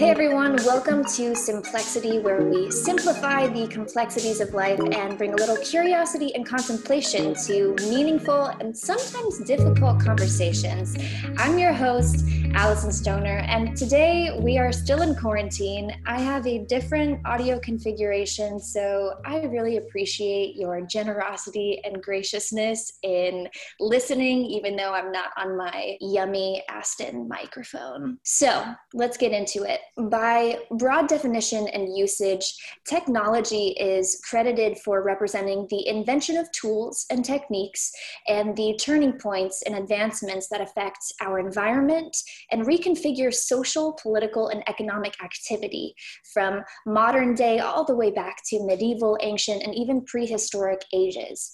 Hey everyone, welcome to Simplexity, where we simplify the complexities of life and bring a little curiosity and contemplation to meaningful and sometimes difficult conversations. I'm your host, Allison Stoner, and today we are still in quarantine. I have a different audio configuration, so I really appreciate your generosity and graciousness in listening, even though I'm not on my yummy Aston microphone. So let's get into it. By broad definition and usage, technology is credited for representing the invention of tools and techniques and the turning points and advancements that affect our environment and reconfigure social, political, and economic activity from modern day all the way back to medieval, ancient, and even prehistoric ages.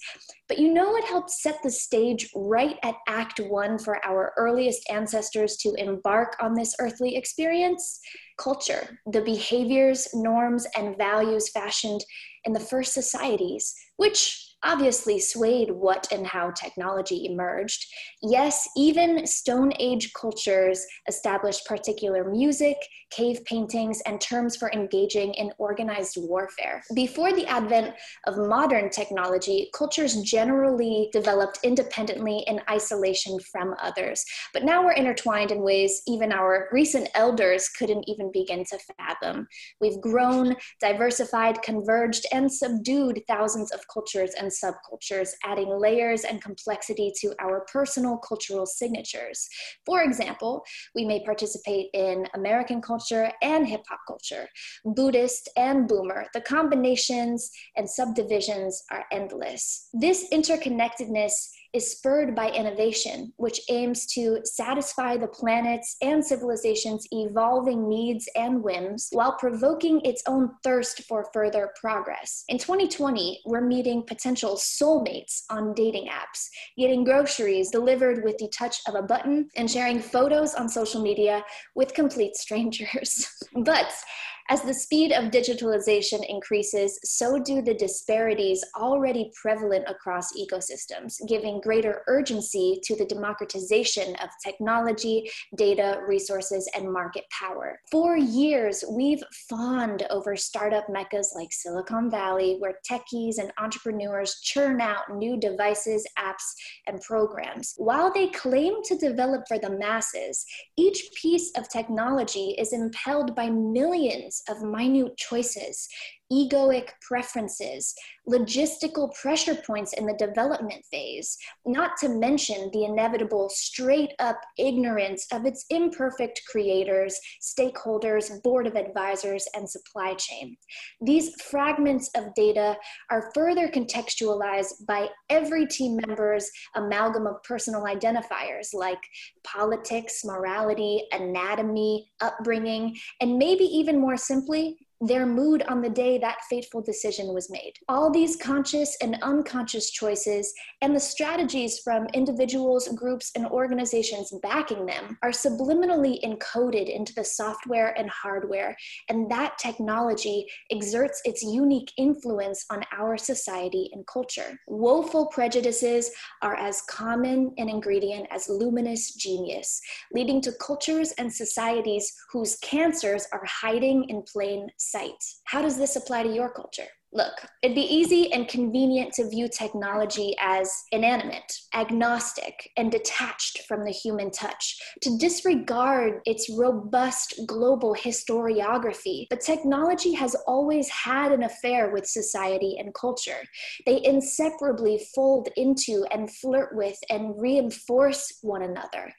But you know what helped set the stage right at Act One for our earliest ancestors to embark on this earthly experience? Culture, the behaviors, norms, and values fashioned in the first societies, which obviously swayed what and how technology emerged. Yes, even Stone Age cultures established particular music, cave paintings, and terms for engaging in organized warfare. Before the advent of modern technology, cultures generally developed independently in isolation from others. But now we're intertwined in ways even our recent elders couldn't even begin to fathom. We've grown, diversified, converged, and subdued thousands of cultures and subcultures, adding layers and complexity to our personal cultural signatures. For example, we may participate in American culture and hip hop culture, Buddhist and boomer. The combinations and subdivisions are endless. This interconnectedness is spurred by innovation, which aims to satisfy the planet's and civilization's evolving needs and whims while provoking its own thirst for further progress. In 2020, we're meeting potential soulmates on dating apps, getting groceries delivered with the touch of a button, and sharing photos on social media with complete strangers. but as the speed of digitalization increases, so do the disparities already prevalent across ecosystems, giving greater urgency to the democratization of technology, data, resources, and market power. For years, we've fawned over startup meccas like Silicon Valley, where techies and entrepreneurs churn out new devices, apps, and programs. While they claim to develop for the masses, each piece of technology is impelled by millions of minute choices egoic preferences, logistical pressure points in the development phase, not to mention the inevitable straight up ignorance of its imperfect creators, stakeholders, board of advisors, and supply chain. These fragments of data are further contextualized by every team member's amalgam of personal identifiers like politics, morality, anatomy, upbringing, and maybe even more simply, their mood on the day that fateful decision was made. All these conscious and unconscious choices and the strategies from individuals, groups, and organizations backing them are subliminally encoded into the software and hardware, and that technology exerts its unique influence on our society and culture. Woeful prejudices are as common an ingredient as luminous genius, leading to cultures and societies whose cancers are hiding in plain sight. How does this apply to your culture? Look, it'd be easy and convenient to view technology as inanimate, agnostic, and detached from the human touch, to disregard its robust global historiography. But technology has always had an affair with society and culture. They inseparably fold into and flirt with and reinforce one another.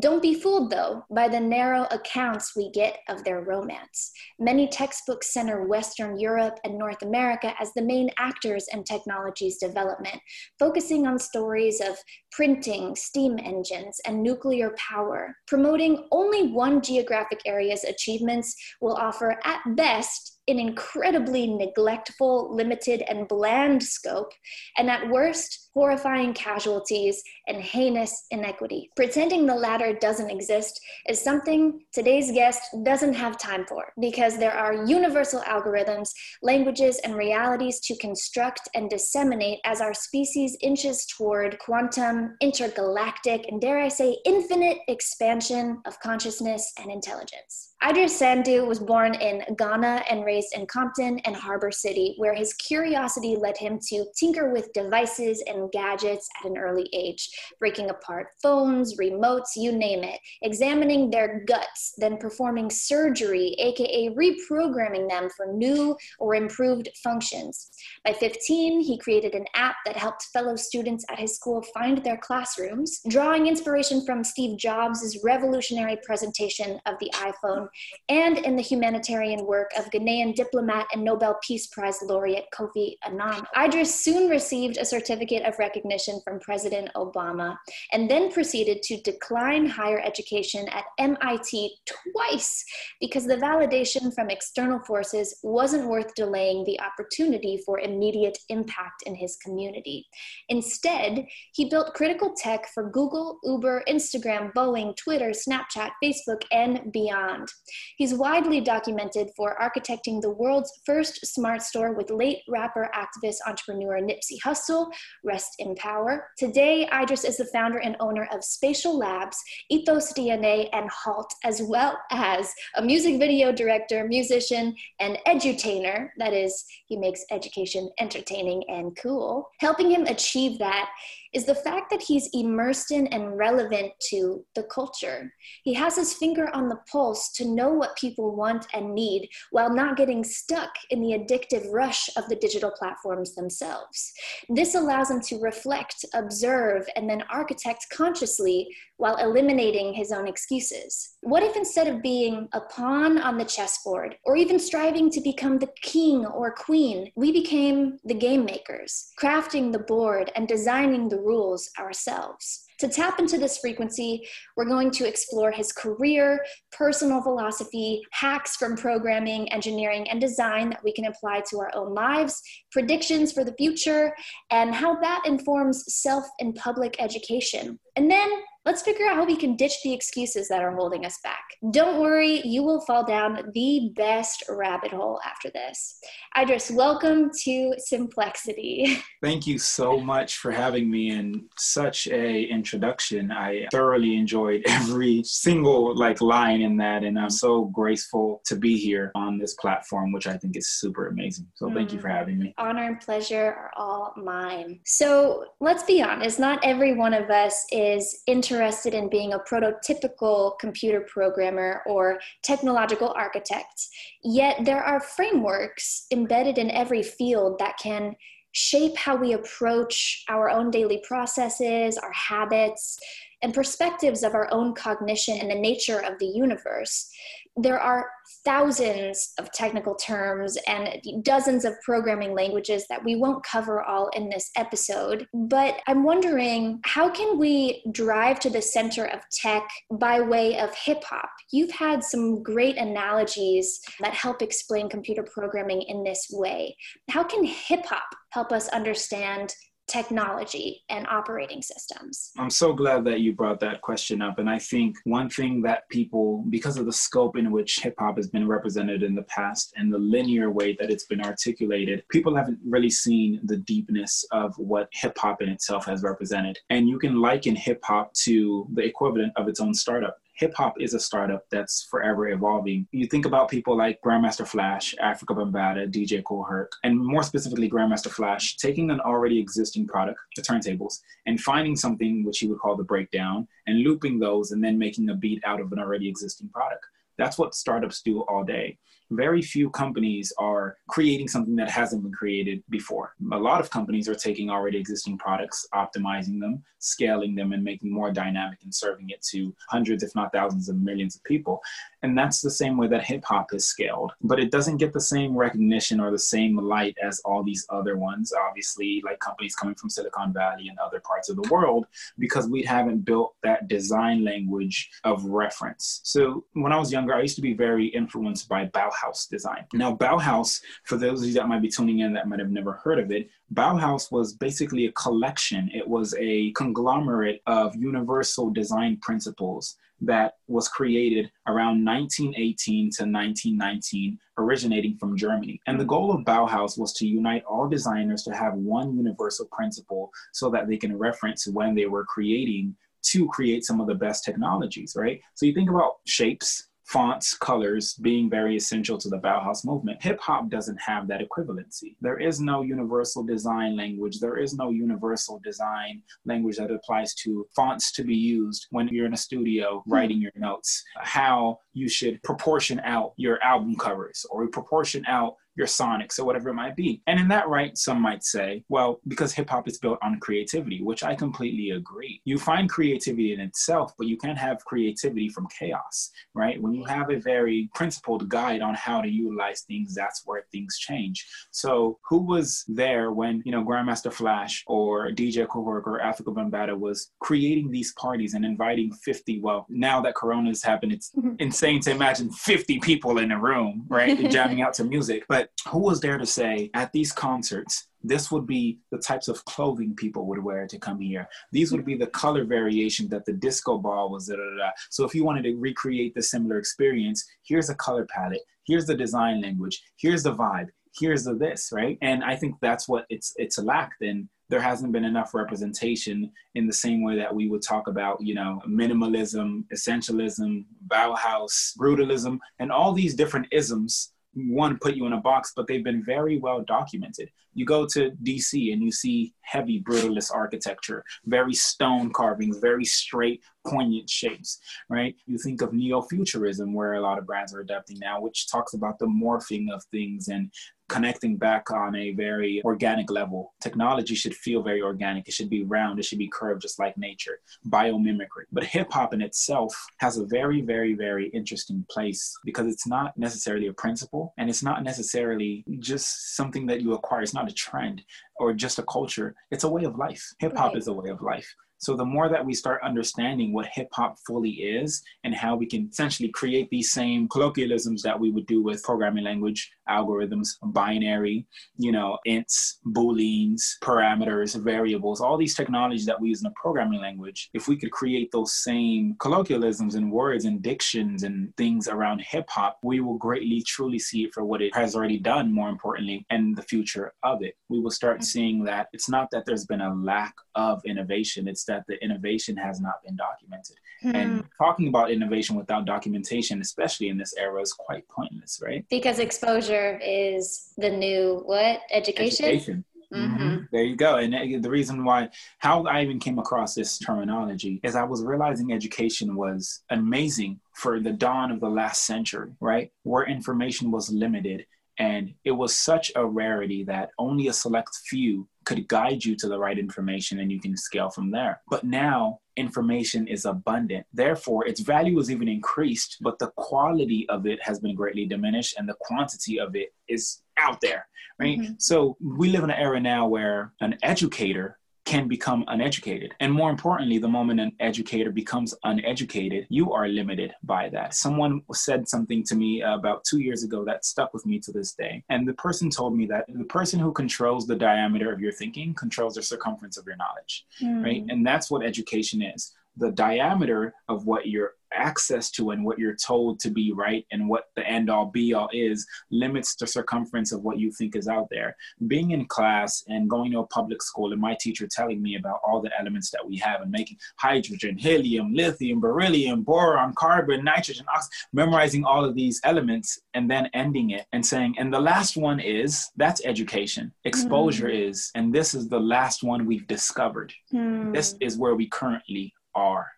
Don't be fooled, though, by the narrow accounts we get of their romance. Many textbooks center Western Europe and North America America as the main actors in technology's development, focusing on stories of printing, steam engines, and nuclear power. Promoting only one geographic area's achievements will offer, at best, an incredibly neglectful, limited, and bland scope, and at worst, horrifying casualties and heinous inequity. Pretending the latter doesn't exist is something today's guest doesn't have time for because there are universal algorithms, languages, and realities to construct and disseminate as our species inches toward quantum, intergalactic, and dare I say, infinite expansion of consciousness and intelligence. Idris Sandu was born in Ghana and raised in Compton and Harbor City, where his curiosity led him to tinker with devices and gadgets at an early age, breaking apart phones, remotes, you name it, examining their guts, then performing surgery, aka reprogramming them for new or improved functions. By 15, he created an app that helped fellow students at his school find their classrooms, drawing inspiration from Steve Jobs' revolutionary presentation of the iPhone and in the humanitarian work of Ghanaian diplomat and Nobel Peace Prize laureate Kofi Annan. Idris soon received a certificate of recognition from President Obama and then proceeded to decline higher education at MIT twice because the validation from external forces wasn't worth delaying the opportunity for immediate impact in his community. Instead, he built critical tech for Google, Uber, Instagram, Boeing, Twitter, Snapchat, Facebook, and beyond. He's widely documented for architecting the world's first smart store with late rapper, activist, entrepreneur Nipsey Hussle, rest in power. Today, Idris is the founder and owner of Spatial Labs, Ethos DNA, and Halt, as well as a music video director, musician, and edutainer. That is, he makes education entertaining and cool. Helping him achieve that is the fact that he's immersed in and relevant to the culture. He has his finger on the pulse to know what people want and need while not getting stuck in the addictive rush of the digital platforms themselves. This allows him to reflect, observe, and then architect consciously while eliminating his own excuses. What if instead of being a pawn on the chessboard or even striving to become the king or queen, we became the game makers, crafting the board and designing the rules ourselves? To tap into this frequency, we're going to explore his career, personal philosophy, hacks from programming, engineering, and design that we can apply to our own lives, predictions for the future, and how that informs self and public education. And then let's figure out how we can ditch the excuses that are holding us back. Don't worry, you will fall down the best rabbit hole after this. Idris, welcome to Simplexity. Thank you so much for having me in such a introduction. I thoroughly enjoyed every single like line in that and I'm so graceful to be here on this platform which I think is super amazing. So thank you for mm. having me. Honor and pleasure are all mine. So, let's be honest, not every one of us is interested interested in being a prototypical computer programmer or technological architect. Yet there are frameworks embedded in every field that can shape how we approach our own daily processes, our habits, and perspectives of our own cognition and the nature of the universe. There are thousands of technical terms and dozens of programming languages that we won't cover all in this episode. But I'm wondering how can we drive to the center of tech by way of hip hop? You've had some great analogies that help explain computer programming in this way. How can hip hop help us understand technology and operating systems? I'm so glad that you brought that question up. And I think one thing that people, because of the scope in which hip hop has been represented in the past and the linear way that it's been articulated, people haven't really seen the deepness of what hip hop in itself has represented. And you can liken hip hop to the equivalent of its own startup hip hop is a startup that's forever evolving. You think about people like Grandmaster Flash, Afrika Bambaataa, DJ Kool Herc, and more specifically Grandmaster Flash, taking an already existing product, the turntables, and finding something which he would call the breakdown and looping those and then making a beat out of an already existing product. That's what startups do all day very few companies are creating something that hasn't been created before. A lot of companies are taking already existing products, optimizing them, scaling them, and making more dynamic and serving it to hundreds, if not thousands of millions of people. And that's the same way that hip hop is scaled. But it doesn't get the same recognition or the same light as all these other ones, obviously, like companies coming from Silicon Valley and other parts of the world, because we haven't built that design language of reference. So when I was younger, I used to be very influenced by Bauhaus Bauhaus design. Now, Bauhaus, for those of you that might be tuning in that might have never heard of it, Bauhaus was basically a collection, it was a conglomerate of universal design principles that was created around 1918 to 1919, originating from Germany. And the goal of Bauhaus was to unite all designers to have one universal principle so that they can reference when they were creating to create some of the best technologies, right? So you think about shapes, fonts, colors being very essential to the Bauhaus movement. Hip hop doesn't have that equivalency. There is no universal design language. There is no universal design language that applies to fonts to be used when you're in a studio hmm. writing your notes, how you should proportion out your album covers or proportion out your sonics or whatever it might be. And in that right, some might say, well, because hip hop is built on creativity, which I completely agree. You find creativity in itself, but you can't have creativity from chaos, right? When you have a very principled guide on how to utilize things, that's where things change. So who was there when, you know, Grandmaster Flash or DJ Kool or Afrika Bambaataa was creating these parties and inviting 50, well, now that Corona has happened, it's mm-hmm. insane to imagine 50 people in a room, right? jamming out to music. But who was there to say at these concerts, this would be the types of clothing people would wear to come here. These would be the color variation that the disco ball was. Da, da, da. So if you wanted to recreate the similar experience, here's a color palette, here's the design language, here's the vibe, here's the this, right? And I think that's what it's it's lacked in. There hasn't been enough representation in the same way that we would talk about, you know, minimalism, essentialism, Bauhaus, brutalism, and all these different isms one put you in a box, but they've been very well documented. You go to DC and you see heavy brutalist architecture, very stone carvings, very straight, poignant shapes, right? You think of neo-futurism, where a lot of brands are adapting now, which talks about the morphing of things and connecting back on a very organic level. Technology should feel very organic. It should be round. It should be curved, just like nature. Biomimicry. But hip hop in itself has a very, very, very interesting place because it's not necessarily a principle and it's not necessarily just something that you acquire. It's not a trend or just a culture. It's a way of life. Hip hop right. is a way of life. So the more that we start understanding what hip hop fully is and how we can essentially create these same colloquialisms that we would do with programming language, algorithms, binary, you know, ints, booleans, parameters, variables, all these technologies that we use in a programming language, if we could create those same colloquialisms and words and dictions and things around hip hop, we will greatly truly see it for what it has already done, more importantly, and the future of it. We will start mm-hmm. seeing that it's not that there's been a lack of innovation, it's that the innovation has not been documented. Hmm. And talking about innovation without documentation, especially in this era, is quite pointless, right? Because exposure is the new what? Education? Education. Mm-hmm. Mm-hmm. There you go. And uh, the reason why, how I even came across this terminology is I was realizing education was amazing for the dawn of the last century, right? Where information was limited and it was such a rarity that only a select few could guide you to the right information and you can scale from there. But now information is abundant. Therefore, its value is even increased, but the quality of it has been greatly diminished and the quantity of it is out there, right? Mm-hmm. So we live in an era now where an educator can become uneducated. And more importantly, the moment an educator becomes uneducated, you are limited by that. Someone said something to me about two years ago that stuck with me to this day. And the person told me that the person who controls the diameter of your thinking controls the circumference of your knowledge, mm. right? And that's what education is the diameter of what you're access to and what you're told to be right and what the end all be all is limits the circumference of what you think is out there. Being in class and going to a public school and my teacher telling me about all the elements that we have and making hydrogen, helium, lithium, beryllium, boron, carbon, nitrogen, oxygen, memorizing all of these elements and then ending it and saying, and the last one is that's education. Exposure mm. is, and this is the last one we've discovered. Mm. This is where we currently are.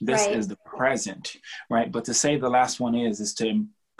This right. is the present, right? But to say the last one is, is to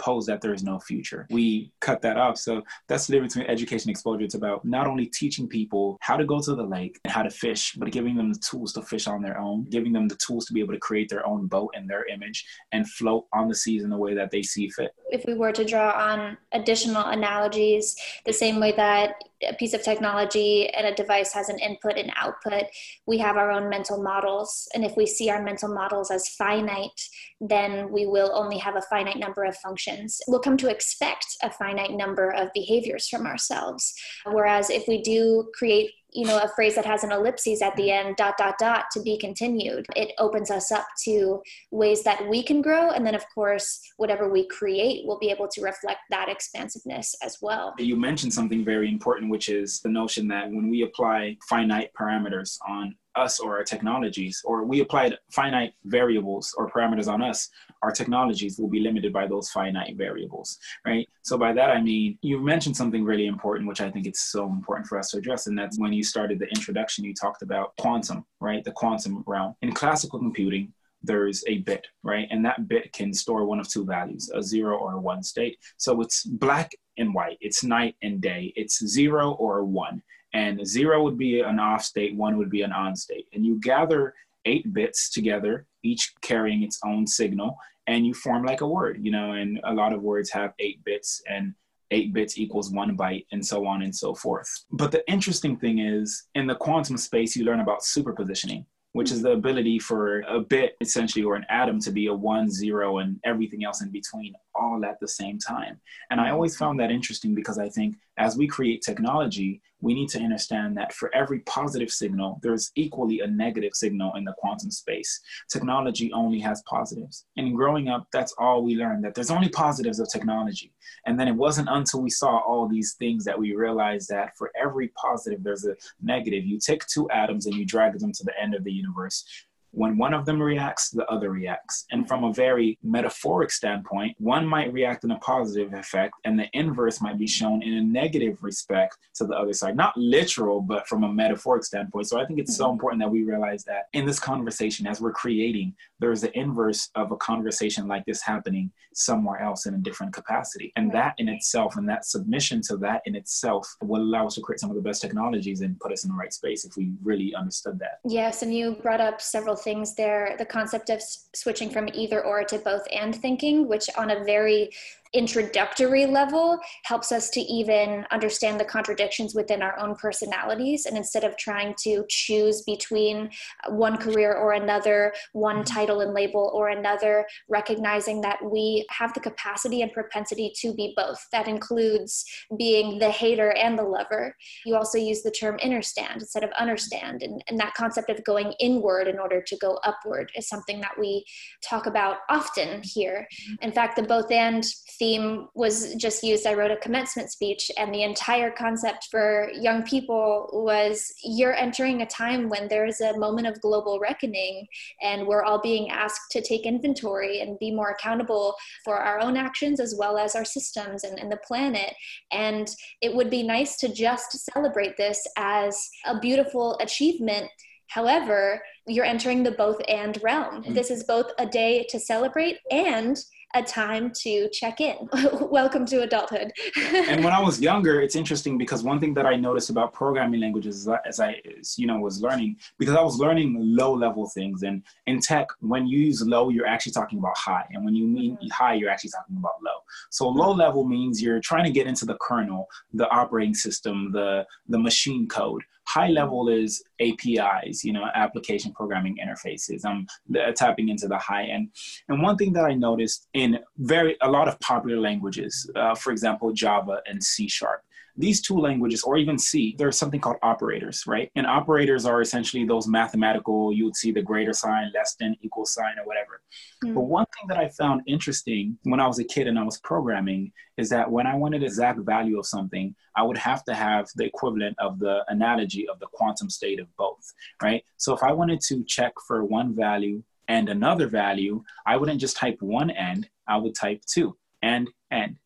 impose that there is no future. We cut that off. So that's the difference between education exposure. It's about not only teaching people how to go to the lake and how to fish, but giving them the tools to fish on their own, giving them the tools to be able to create their own boat and their image and float on the seas in the way that they see fit. If we were to draw on additional analogies, the same way that a piece of technology and a device has an input and output, we have our own mental models. And if we see our mental models as finite, then we will only have a finite number of functions. We'll come to expect a finite number of behaviors from ourselves. Whereas if we do create you know a phrase that has an ellipses at the mm. end dot dot dot to be continued. It opens us up to ways that we can grow and then of course whatever we create will be able to reflect that expansiveness as well. You mentioned something very important which is the notion that when we apply finite parameters on us or our technologies, or we applied finite variables or parameters on us, our technologies will be limited by those finite variables, right? So by that I mean you mentioned something really important, which I think it's so important for us to address, and that's when you started the introduction, you talked about quantum, right? The quantum realm. In classical computing, there's a bit, right? And that bit can store one of two values, a zero or a one state. So it's black and white, it's night and day, it's zero or one. And zero would be an off state, one would be an on state. And you gather eight bits together, each carrying its own signal, and you form like a word, you know, and a lot of words have eight bits and eight bits equals one byte and so on and so forth. But the interesting thing is in the quantum space, you learn about superpositioning which is the ability for a bit essentially or an atom to be a one, zero, and everything else in between all at the same time. And I mm-hmm. always found that interesting because I think as we create technology, we need to understand that for every positive signal, there's equally a negative signal in the quantum space. Technology only has positives. And growing up, that's all we learned that there's only positives of technology. And then it wasn't until we saw all these things that we realized that for every positive, there's a negative. You take two atoms and you drag them to the end of the universe when one of them reacts, the other reacts. And from a very metaphoric standpoint, one might react in a positive effect, and the inverse might be shown in a negative respect to the other side. Not literal, but from a metaphoric standpoint. So I think it's so mm-hmm. important that we realize that in this conversation, as we're creating, there's the inverse of a conversation like this happening somewhere else in a different capacity. And that in itself, and that submission to that in itself, will allow us to create some of the best technologies and put us in the right space if we really understood that. Yes, and you brought up several things there. The concept of switching from either or to both and thinking, which on a very introductory level helps us to even innerstand the contradictions within our own personalities. And instead of trying to choose between one career or another, one mm-hmm. title and label or another, recognizing that we have the capacity and propensity to be both. That includes being the hater and the lover. You also use the term understand instead of understand. And, and that concept of going inward in order to go upward is something that we talk about often here. Mm-hmm. In fact, the both and theme was just used. I wrote a commencement speech, and the entire concept for young people was you're entering a time when there's a moment of global reckoning, and we're all being asked to take inventory and be more accountable for our own actions as well as our systems and, and the planet. And it would be nice to just celebrate this as a beautiful achievement. However, you're entering the both and realm. Mm-hmm. This is both a day to celebrate and a time to check in. Welcome to adulthood. and when I was younger, it's interesting because one thing that I noticed about programming languages as I, you know, was learning, because I was learning low level things. And in tech, when you use low, you're actually talking about high. And when you mean mm-hmm. high, you're actually talking about low. So low level means you're trying to get into the kernel, the operating system, the, the machine code high level is apis you know application programming interfaces. I'm tapping into the high end. And one thing that i noticed in very a lot of popular languages uh, for example java and c sharp these two languages, or even C, there's something called operators, right? And operators are essentially those mathematical, you would see the greater sign, less than, equal sign, or whatever. Mm. But one thing that I found interesting when I was a kid and I was programming is that when I wanted exact value of something, I would have to have the equivalent of the analogy of the quantum state of both, right? So if I wanted to check for one value and another value, I wouldn't just type one end, I would type two and and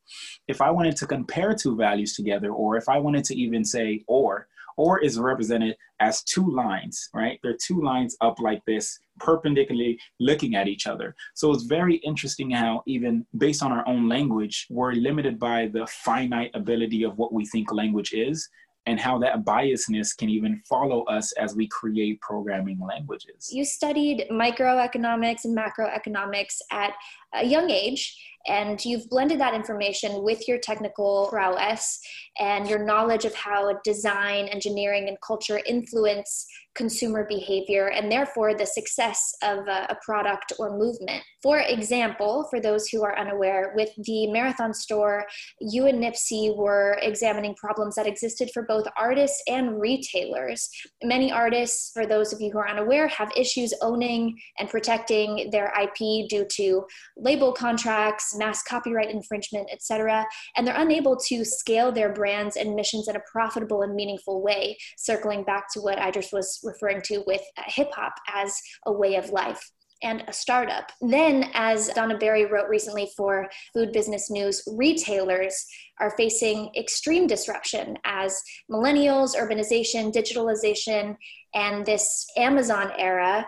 if I wanted to compare two values together, or if I wanted to even say or, or is represented as two lines, right? They're two lines up like this, perpendicularly looking at each other. So it's very interesting how, even based on our own language, we're limited by the finite ability of what we think language is and how that biasness can even follow us as we create programming languages. You studied microeconomics and macroeconomics at a young age and you've blended that information with your technical prowess and your knowledge of how design, engineering, and culture influence consumer behavior and therefore the success of a, a, product or movement. For example, for those who are unaware, with the Marathon store, you and Nipsey were examining problems that existed for both artists and retailers. Many artists, for those of you who are unaware, have issues owning and protecting their IP due to label contracts, mass copyright infringement, etc. And they're unable to scale their brands and missions in a profitable and meaningful way, circling back to what I just was referring to with uh, hip hop as a way of life and a startup. Then, as Donna Barry wrote recently for Food Business News, retailers are facing extreme disruption as millennials, urbanization, digitalization, and this Amazon era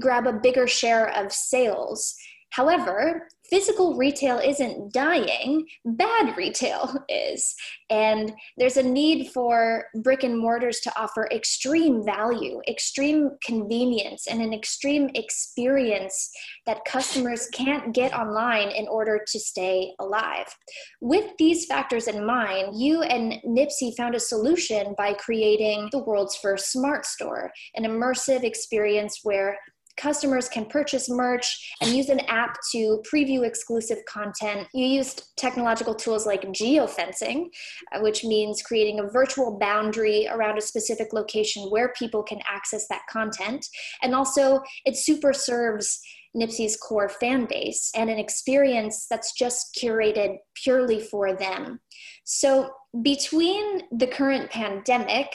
grab a bigger share of sales. However, physical retail isn't dying, bad retail is. And there's a need for brick and mortars to offer extreme value, extreme convenience, and an extreme experience that customers can't get online in order to stay alive. With these factors in mind, you and Nipsey found a solution by creating the world's first smart store, an immersive experience where customers can purchase merch and use an app to preview exclusive content. You used technological tools like geofencing, uh, which means creating a virtual boundary around a specific location where people can access that content. And also, it super serves Nipsey's core fan base and an experience that's just curated purely for them. So, between the current pandemic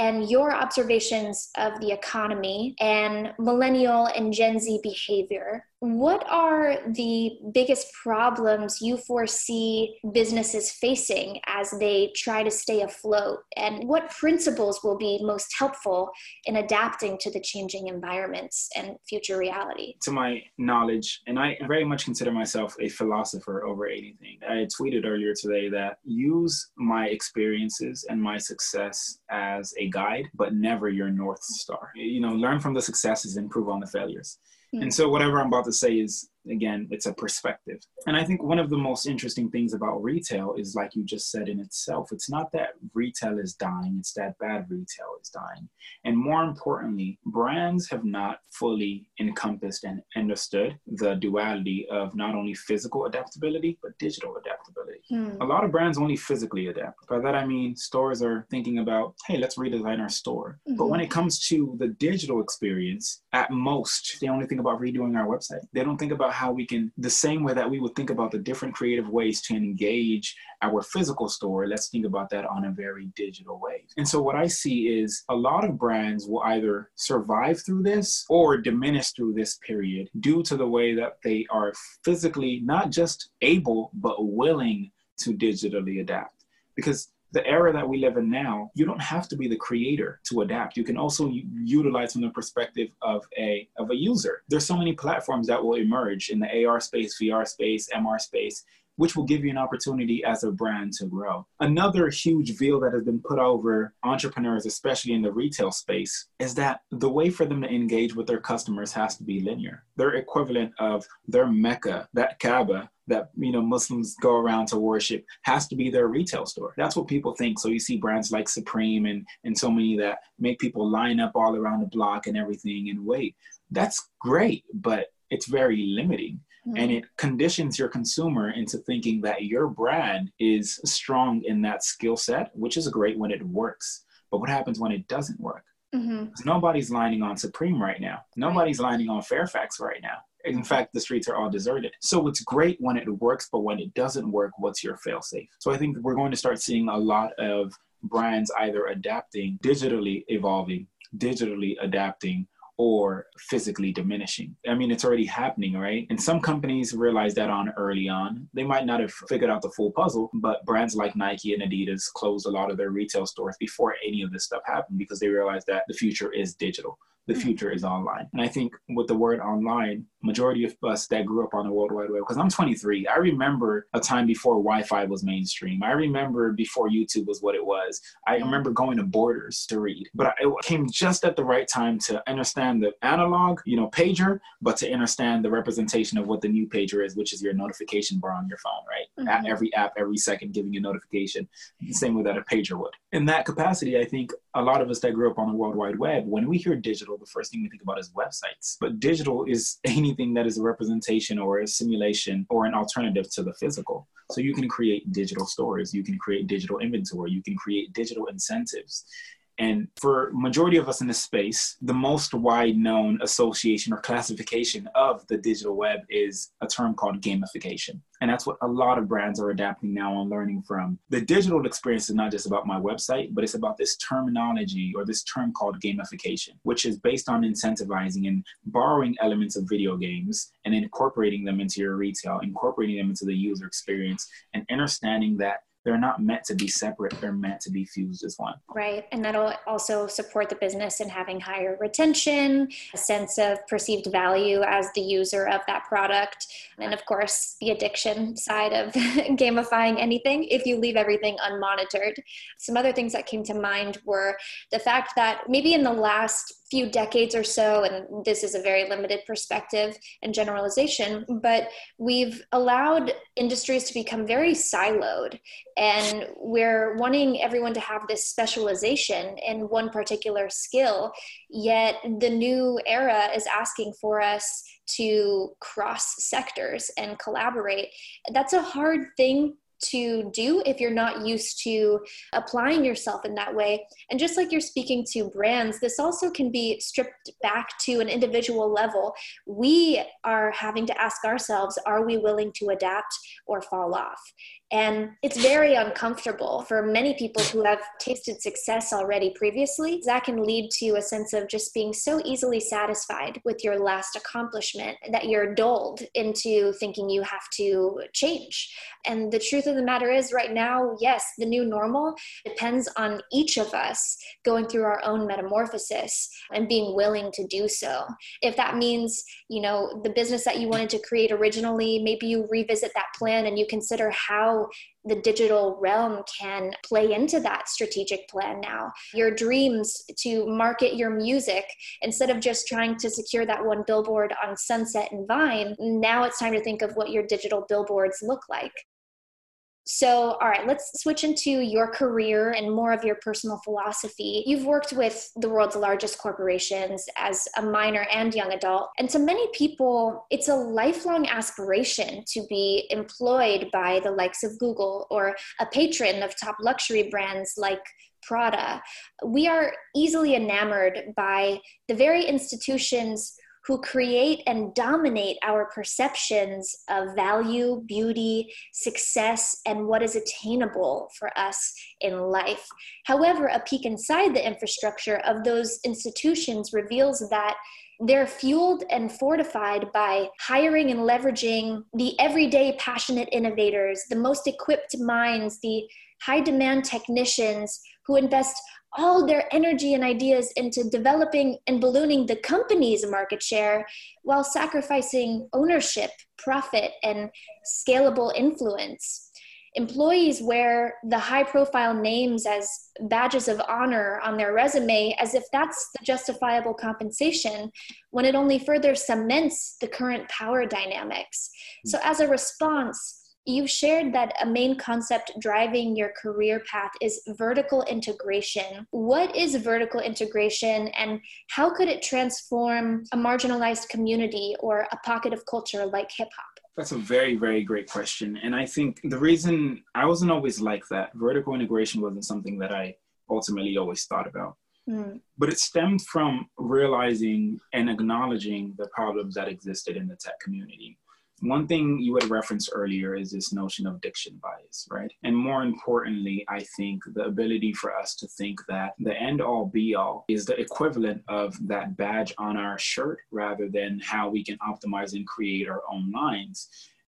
and your observations of the economy and millennial and Gen Z behavior what are the biggest problems you foresee businesses facing as they try to stay afloat? And what principles will be most helpful in adapting to the changing environments and future reality? To my knowledge, and I very much consider myself a philosopher over anything, I tweeted earlier today that use my experiences and my success as a guide, but never your North Star. You know, learn from the successes, improve on the failures. And so, whatever I'm about to say is again, it's a perspective. And I think one of the most interesting things about retail is, like you just said in itself, it's not that retail is dying, it's that bad retail is dying. And more importantly, brands have not fully encompassed and understood the duality of not only physical adaptability, but digital adaptability. Hmm. A lot of brands only physically adapt. By that I mean stores are thinking about, hey, let's redesign our store. Mm-hmm. But when it comes to the digital experience, at most, they only think about redoing our website. They don't think about about how we can, the same way that we would think about the different creative ways to engage our physical store, let's think about that on a very digital way. And so what I see is a lot of brands will either survive through this or diminish through this period due to the way that they are physically not just able, but willing to digitally adapt. Because the era that we live in now, you don't have to be the creator to adapt. You can also utilize from the perspective of a of a user. There's so many platforms that will emerge in the AR space, VR space, MR space, which will give you an opportunity as a brand to grow. Another huge veil that has been put over entrepreneurs, especially in the retail space, is that the way for them to engage with their customers has to be linear. Their equivalent of their Mecca, that Kaaba, that you know Muslims go around to worship has to be their retail store. That's what people think. So you see brands like Supreme and and so many that make people line up all around the block and everything and wait. That's great, but it's very limiting. Mm-hmm. And it conditions your consumer into thinking that your brand is strong in that skill set, which is great when it works. But what happens when it doesn't work? Mm-hmm. Nobody's lining on Supreme right now. Nobody's right. lining on Fairfax right now. In fact, the streets are all deserted. So it's great when it works, but when it doesn't work, what's your failsafe? So I think we're going to start seeing a lot of brands either adapting, digitally evolving, digitally adapting, or physically diminishing. I mean, it's already happening, right? And some companies realize that on early on. They might not have figured out the full puzzle, but brands like Nike and Adidas closed a lot of their retail stores before any of this stuff happened because they realized that the future is digital the future is online. And I think with the word online, majority of us that grew up on the World Wide Web, because I'm 23, I remember a time before Wi-Fi was mainstream. I remember before YouTube was what it was. I remember going to Borders to read, but it came just at the right time to understand the analog, you know, pager, but to understand the representation of what the new pager is, which is your notification bar on your phone, right? Mm-hmm. Every app, every second giving you notification, the same way that a pager would. In that capacity, I think a lot of us that grew up on the World Wide Web, when we hear digital, the first thing we think about is websites. But digital is anything that is a representation or a simulation or an alternative to the physical. So you can create digital stores, you can create digital inventory, you can create digital incentives. And for majority of us in this space, the most wide known association or classification of the digital web is a term called gamification. And that's what a lot of brands are adapting now and learning from. The digital experience is not just about my website, but it's about this terminology or this term called gamification, which is based on incentivizing and borrowing elements of video games and incorporating them into your retail, incorporating them into the user experience, and understanding that they're not meant to be separate they're meant to be fused as one. Right and that'll also support the business in having higher retention a sense of perceived value as the user of that product and of course the addiction side of gamifying anything if you leave everything unmonitored. Some other things that came to mind were the fact that maybe in the last few decades or so, and this is a very limited perspective and generalization, but we've allowed industries to become very siloed. And we're wanting everyone to have this specialization in one particular skill. Yet the new era is asking for us to cross sectors and collaborate. That's a hard thing to do if you're not used to applying yourself in that way. And just like you're speaking to brands, this also can be stripped back to an individual level. We are having to ask ourselves are we willing to adapt or fall off? And it's very uncomfortable for many people who have tasted success already previously. That can lead to a sense of just being so easily satisfied with your last accomplishment that you're dulled into thinking you have to change. And the truth of the matter is, right now, yes, the new normal depends on each of us going through our own metamorphosis and being willing to do so. If that means, you know, the business that you wanted to create originally, maybe you revisit that plan and you consider the digital realm can play into that strategic plan now. Your dreams to market your music, instead of just trying to secure that one billboard on Sunset and Vine, now it's time to think of what your digital billboards look like. So, all right, let's switch into your career and more of your personal philosophy. You've worked with the world's largest corporations as a minor and young adult. And to many people, it's a lifelong aspiration to be employed by the likes of Google or a patron of top luxury brands like Prada. We are easily enamored by the very institutions who create and dominate our perceptions of value, beauty, success, and what is attainable for us in life. However, a peek inside the infrastructure of those institutions reveals that they're fueled and fortified by hiring and leveraging the everyday passionate innovators, the most equipped minds, the high demand technicians who invest all their energy and ideas into developing and ballooning the company's market share while sacrificing ownership, profit, and scalable influence. Employees wear the high profile names as badges of honor on their resume as if that's the justifiable compensation when it only further cements the current power dynamics. So, as a response, you shared that a main concept driving your career path is vertical integration. What is vertical integration and how could it transform a marginalized community or a pocket of culture like hip hop? That's a very, very great question. And I think the reason I wasn't always like that, vertical integration wasn't something that I ultimately always thought about. Mm. But it stemmed from realizing and acknowledging the problems that existed in the tech community one thing you had referenced earlier is this notion of diction bias, right? And more importantly, I think the ability for us to think that the end all be all is the equivalent of that badge on our shirt rather than how we can optimize and create our own lines.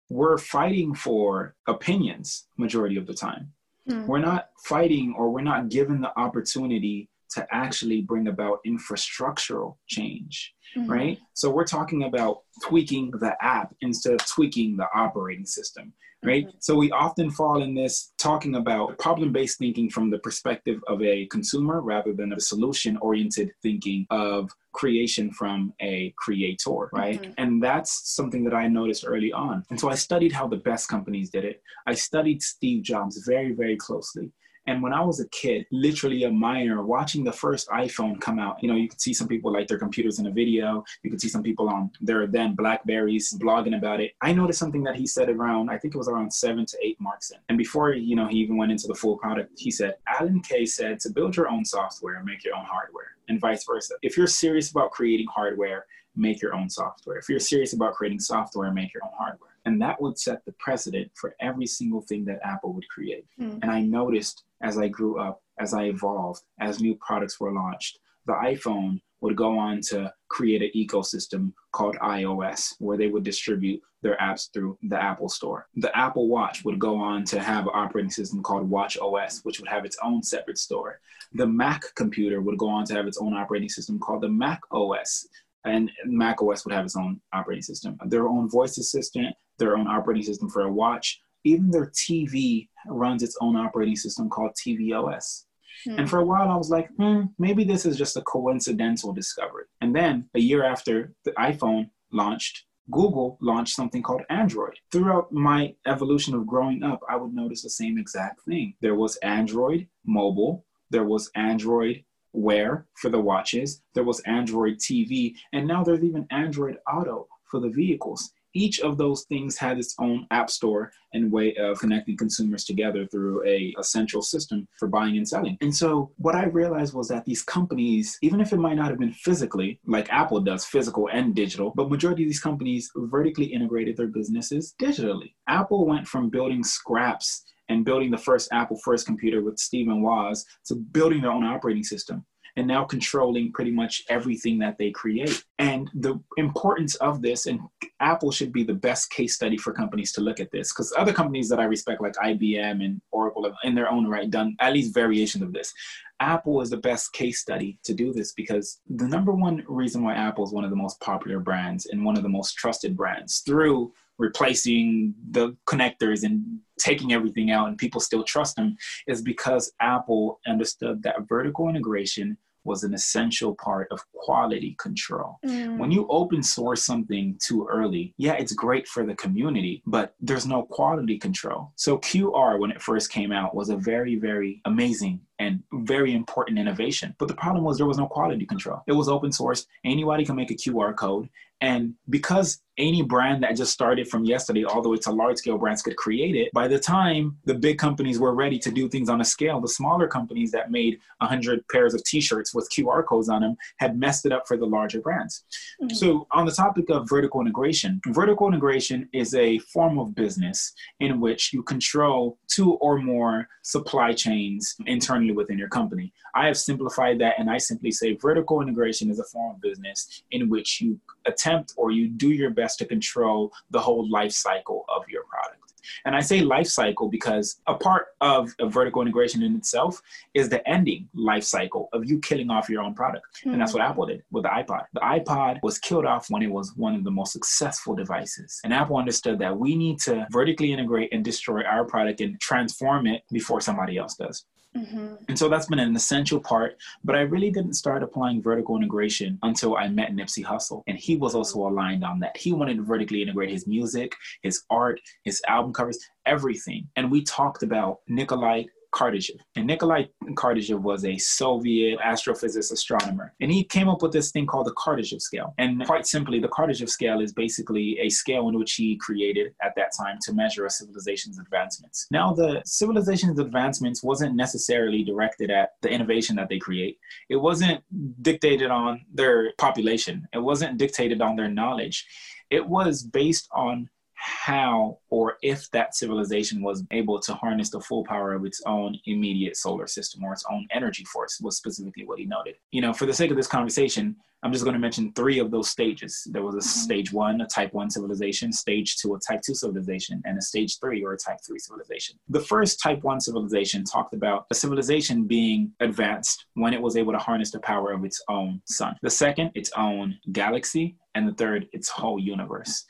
We're fighting for opinions majority of the time. Mm. We're not fighting or we're not given the opportunity to actually bring about infrastructural change, mm-hmm. right? So we're talking about tweaking the app instead of tweaking the operating system right? Mm-hmm. So we often fall in this talking about problem based thinking from the perspective of a consumer rather than a solution oriented thinking of creation from a creator, right? Mm-hmm. And that's something that I noticed early on. And so I studied how the best companies did it. I studied Steve Jobs very, very closely. And when I was a kid, literally a minor, watching the first iPhone come out, you know, you could see some people like their computers in a video. You could see some people on their then Blackberries blogging about it. I noticed something that he said around, I think it was around seven to eight marks in. And before, you know, he even went into the full product, he said, Alan Kay said to build your own software and make your own hardware and vice versa. If you're serious about creating hardware, make your own software. If you're serious about creating software, make your own hardware. And that would set the precedent for every single thing that Apple would create. Mm. And I noticed as I grew up, as I evolved, as new products were launched, the iPhone would go on to create an ecosystem called iOS, where they would distribute their apps through the Apple Store. The Apple Watch would go on to have an operating system called Watch OS, which would have its own separate store. The Mac computer would go on to have its own operating system called the Mac OS, and Mac OS would have its own operating system, their own voice assistant, their own operating system for a watch. Even their TV runs its own operating system called tvOS. Hmm. And for a while, I was like, hmm, maybe this is just a coincidental discovery. And then a year after the iPhone launched, Google launched something called Android. Throughout my evolution of growing up, I would notice the same exact thing. There was Android mobile, there was Android Wear for the watches, there was Android TV, and now there's even Android Auto for the vehicles. Each of those things had its own app store and way of connecting consumers together through a, a central system for buying and selling. And so what I realized was that these companies, even if it might not have been physically, like Apple does, physical and digital, but majority of these companies vertically integrated their businesses digitally. Apple went from building scraps and building the first Apple first computer with Stephen Woz to building their own operating system and now controlling pretty much everything that they create. And the importance of this, and Apple should be the best case study for companies to look at this, because other companies that I respect, like IBM and Oracle, have in their own right done at least variations of this. Apple is the best case study to do this because the number one reason why Apple is one of the most popular brands and one of the most trusted brands through replacing the connectors and taking everything out and people still trust them is because Apple understood that vertical integration was an essential part of quality control. Mm. When you open source something too early, yeah, it's great for the community, but there's no quality control. So QR, when it first came out, was a very, very amazing and very important innovation. But the problem was there was no quality control. It was open source. Anybody can make a QR code. And because any brand that just started from yesterday all the way to large scale brands could create it, by the time the big companies were ready to do things on a scale, the smaller companies that made 100 pairs of t shirts with QR codes on them had messed it up for the larger brands. Mm-hmm. So, on the topic of vertical integration, vertical integration is a form of business in which you control two or more supply chains internally within your company. I have simplified that and I simply say vertical integration is a form of business in which you attempt or you do your best to control the whole life cycle of your product. And I say life cycle because a part of a vertical integration in itself is the ending life cycle of you killing off your own product. Mm-hmm. And that's what Apple did with the iPod. The iPod was killed off when it was one of the most successful devices. And Apple understood that we need to vertically integrate and destroy our product and transform it before somebody else does. Mm-hmm. And so that's been an essential part. But I really didn't start applying vertical integration until I met Nipsey Hussle. And he was also aligned on that. He wanted to vertically integrate his music, his art, his album covers, everything. And we talked about Nikolai Kardashev. And Nikolai Kardashev was a Soviet astrophysicist astronomer. And he came up with this thing called the Kardashev scale. And quite simply, the Kardashev scale is basically a scale in which he created at that time to measure a civilization's advancements. Now, the civilization's advancements wasn't necessarily directed at the innovation that they create. It wasn't dictated on their population. It wasn't dictated on their knowledge. It was based on how or if that civilization was able to harness the full power of its own immediate solar system or its own energy force was specifically what he noted. You know, for the sake of this conversation, I'm just going to mention three of those stages. There was a mm-hmm. stage one, a type one civilization, stage two, a type two civilization, and a stage three or a type three civilization. The first type one civilization talked about a civilization being advanced when it was able to harness the power of its own sun. The second, its own galaxy. And the third, its whole universe.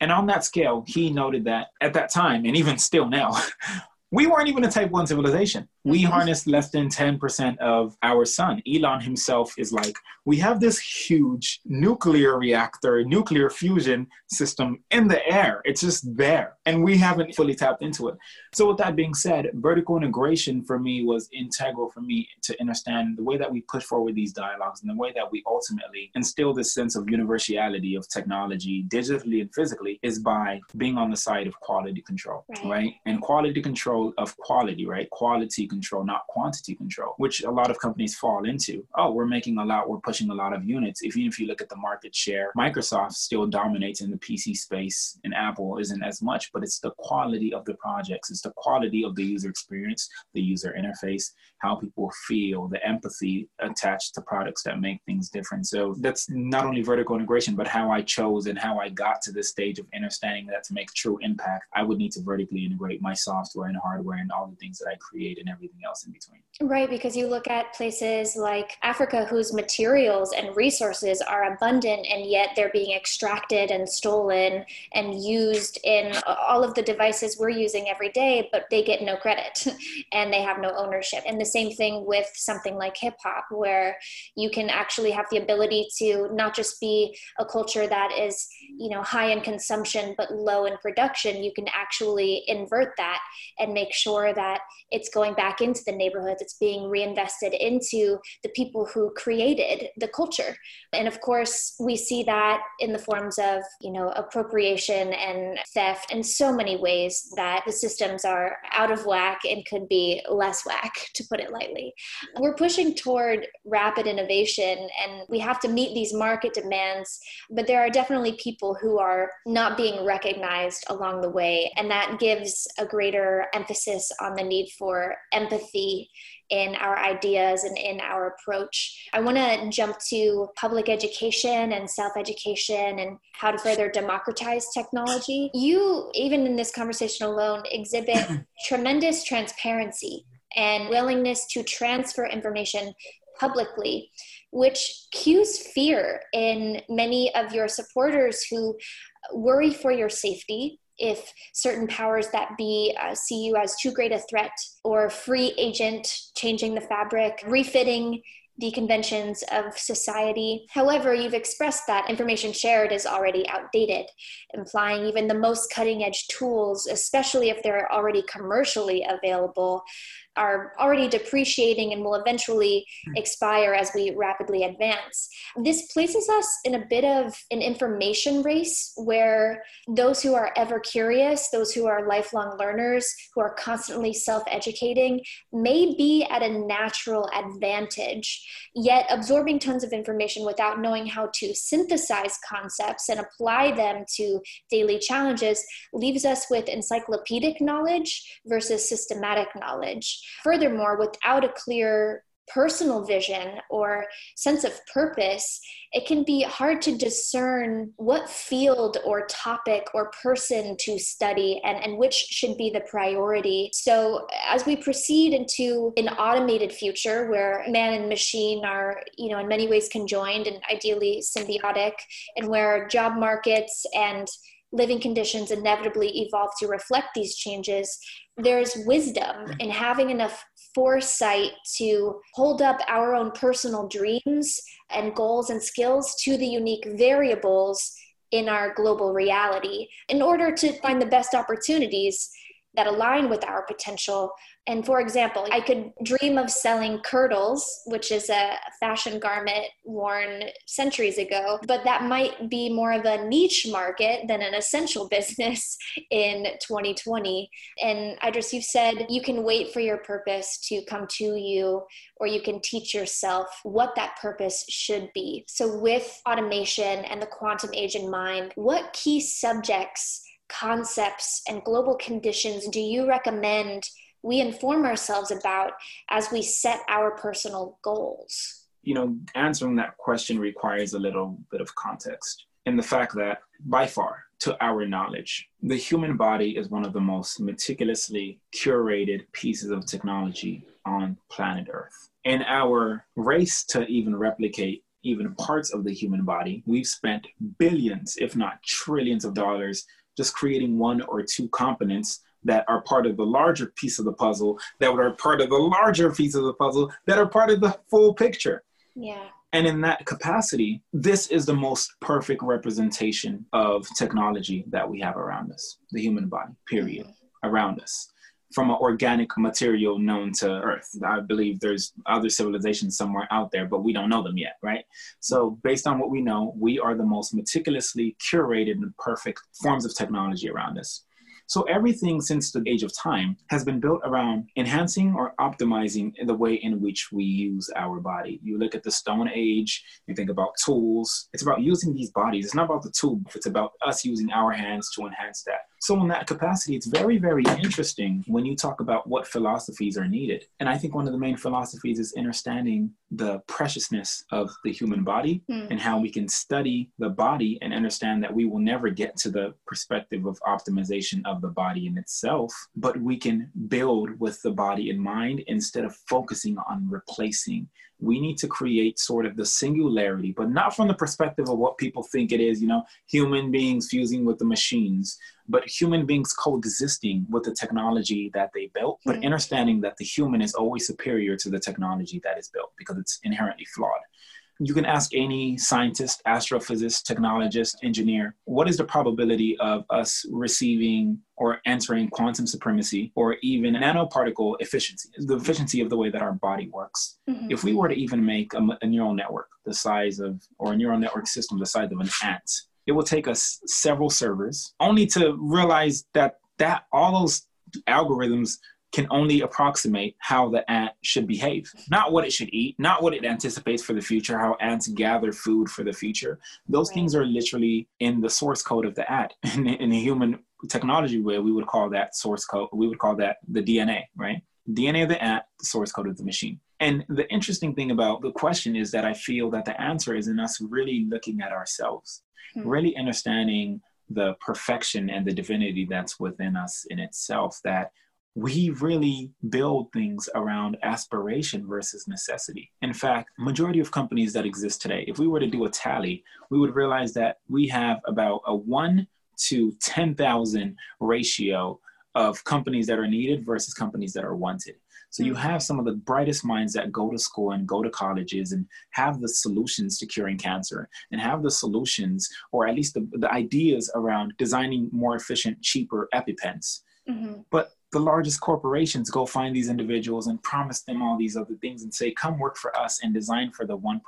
And on that scale, he noted that at that time, and even still now, we weren't even a type one civilization. We harness less than 10% of our sun. Elon himself is like, we have this huge nuclear reactor, nuclear fusion system in the air. It's just there. And we haven't fully tapped into it. So, with that being said, vertical integration for me was integral for me to understand the way that we push forward these dialogues and the way that we ultimately instill this sense of universality of technology, digitally and physically, is by being on the side of quality control, right? right? And quality control of quality, right? Quality control, not quantity control, which a lot of companies fall into. Oh, we're making a lot, we're pushing a lot of units. Even if you look at the market share, Microsoft still dominates in the PC space and Apple isn't as much, but it's the quality of the projects, it's the quality of the user experience, the user interface, how people feel, the empathy attached to products that make things different. So that's not only vertical integration, but how I chose and how I got to this stage of understanding that to make true impact, I would need to vertically integrate my software and hardware and all the things that I create and everything else in between. Right, because you look at places like Africa whose materials and resources are abundant and yet they're being extracted and stolen and used in all of the devices we're using every day, but they get no credit and they have no ownership. And the same thing with something like hip hop, where you can actually have the ability to not just be a culture that is, you know, high in consumption but low in production. You can actually invert that and make sure that it's going back into the neighborhoods. It's being reinvested into the people who created the culture. And of course, we see that in the forms of, you know, appropriation and theft in so many ways that the systems are out of whack and could be less whack, to put it lightly. We're pushing toward rapid innovation and we have to meet these market demands, but there are definitely people who are not being recognized along the way. And that gives a greater emphasis on the need for empathy in our ideas and in our approach. I want to jump to public education and self education and how to further democratize technology. You, even in this conversation alone, exhibit tremendous transparency and willingness to transfer information publicly, which cues fear in many of your supporters who worry for your safety if certain powers that be uh, see you as too great a threat or free agent changing the fabric, refitting the conventions of society. However, you've expressed that information shared is already outdated, implying even the most cutting edge tools, especially if they're already commercially available, are already depreciating and will eventually hmm. expire as we rapidly advance. This places us in a bit of an information race where those who are ever curious, those who are lifelong learners, who are constantly self educating, may be at a natural advantage. Yet, absorbing tons of information without knowing how to synthesize concepts and apply them to daily challenges leaves us with encyclopedic knowledge versus systematic knowledge. Furthermore, without a clear personal vision or sense of purpose, it can be hard to discern what field or topic or person to study and, and which should be the priority. So as we proceed into an automated future where man and machine are, you know, in many ways conjoined and ideally symbiotic, and where job markets and living conditions inevitably evolve to reflect these changes, there's wisdom in having enough foresight to hold up our own personal dreams and goals and skills to the unique variables in our global reality in order to find the best opportunities that align with our potential and for example, I could dream of selling kirtles, which is a fashion garment worn centuries ago, but that might be more of a niche market than an essential business in 2020. And Idris, you've said you can wait for your purpose to come to you, or you can teach yourself what that purpose should be. So, with automation and the quantum age in mind, what key subjects, concepts, and global conditions do you recommend? We inform ourselves about as we set our personal goals? You know, answering that question requires a little bit of context in the fact that, by far, to our knowledge, the human body is one of the most meticulously curated pieces of technology on planet Earth. In our race to even replicate even parts of the human body, we've spent billions, if not trillions of dollars just creating one or two components that are part of the larger piece of the puzzle, that are part of the larger piece of the puzzle, that are part of the full picture. Yeah. And in that capacity, this is the most perfect representation of technology that we have around us, the human body, period, mm-hmm. around us from an organic material known to Earth. I believe there's other civilizations somewhere out there, but we don't know them yet, right? So, based on what we know, we are the most meticulously curated and perfect forms of technology around us. So everything since the age of time has been built around enhancing or optimizing the way in which we use our body. You look at the Stone Age, you think about tools. It's about using these bodies. It's not about the tool, it's about us using our hands to enhance that. So, in that capacity, it's very, very interesting when you talk about what philosophies are needed. And I think one of the main philosophies is understanding the preciousness of the human body mm. and how we can study the body and understand that we will never get to the perspective of optimization of the body in itself, but we can build with the body in mind instead of focusing on replacing we need to create sort of the singularity, but not from the perspective of what people think it is, you know, human beings fusing with the machines, but human beings coexisting with the technology that they built, but mm-hmm. understanding that the human is always superior to the technology that is built because it's inherently flawed you can ask any scientist, astrophysicist, technologist, engineer, what is the probability of us receiving or answering quantum supremacy or even nanoparticle efficiency, the efficiency of the way that our body works? Mm-hmm. If we were to even make a, a neural network the size of, or a neural network system the size of an ant, it will take us several servers only to realize that that all those algorithms can only approximate how the ant should behave, not what it should eat, not what it anticipates for the future, how ants gather food for the future. Those right. things are literally in the source code of the ant. In, in the human technology way, we would call that source code, we would call that the DNA, right? DNA of the ant, the source code of the machine. And the interesting thing about the question is that I feel that the answer is in us really looking at ourselves, hmm. really understanding the perfection and the divinity that's within us in itself, that we really build things around aspiration versus necessity. In fact, majority of companies that exist today, if we were to do a tally, we would realize that we have about a 1 to 10,000 ratio of companies that are needed versus companies that are wanted. So you hmm. have some of the brightest minds that go to school and go to colleges and have the solutions to curing cancer and have the solutions or at least the, the ideas around designing more efficient, cheaper EpiPens. Mm-hmm. But the largest corporations go find these individuals and promise them all these other things and say, come work for us and design for the 1%.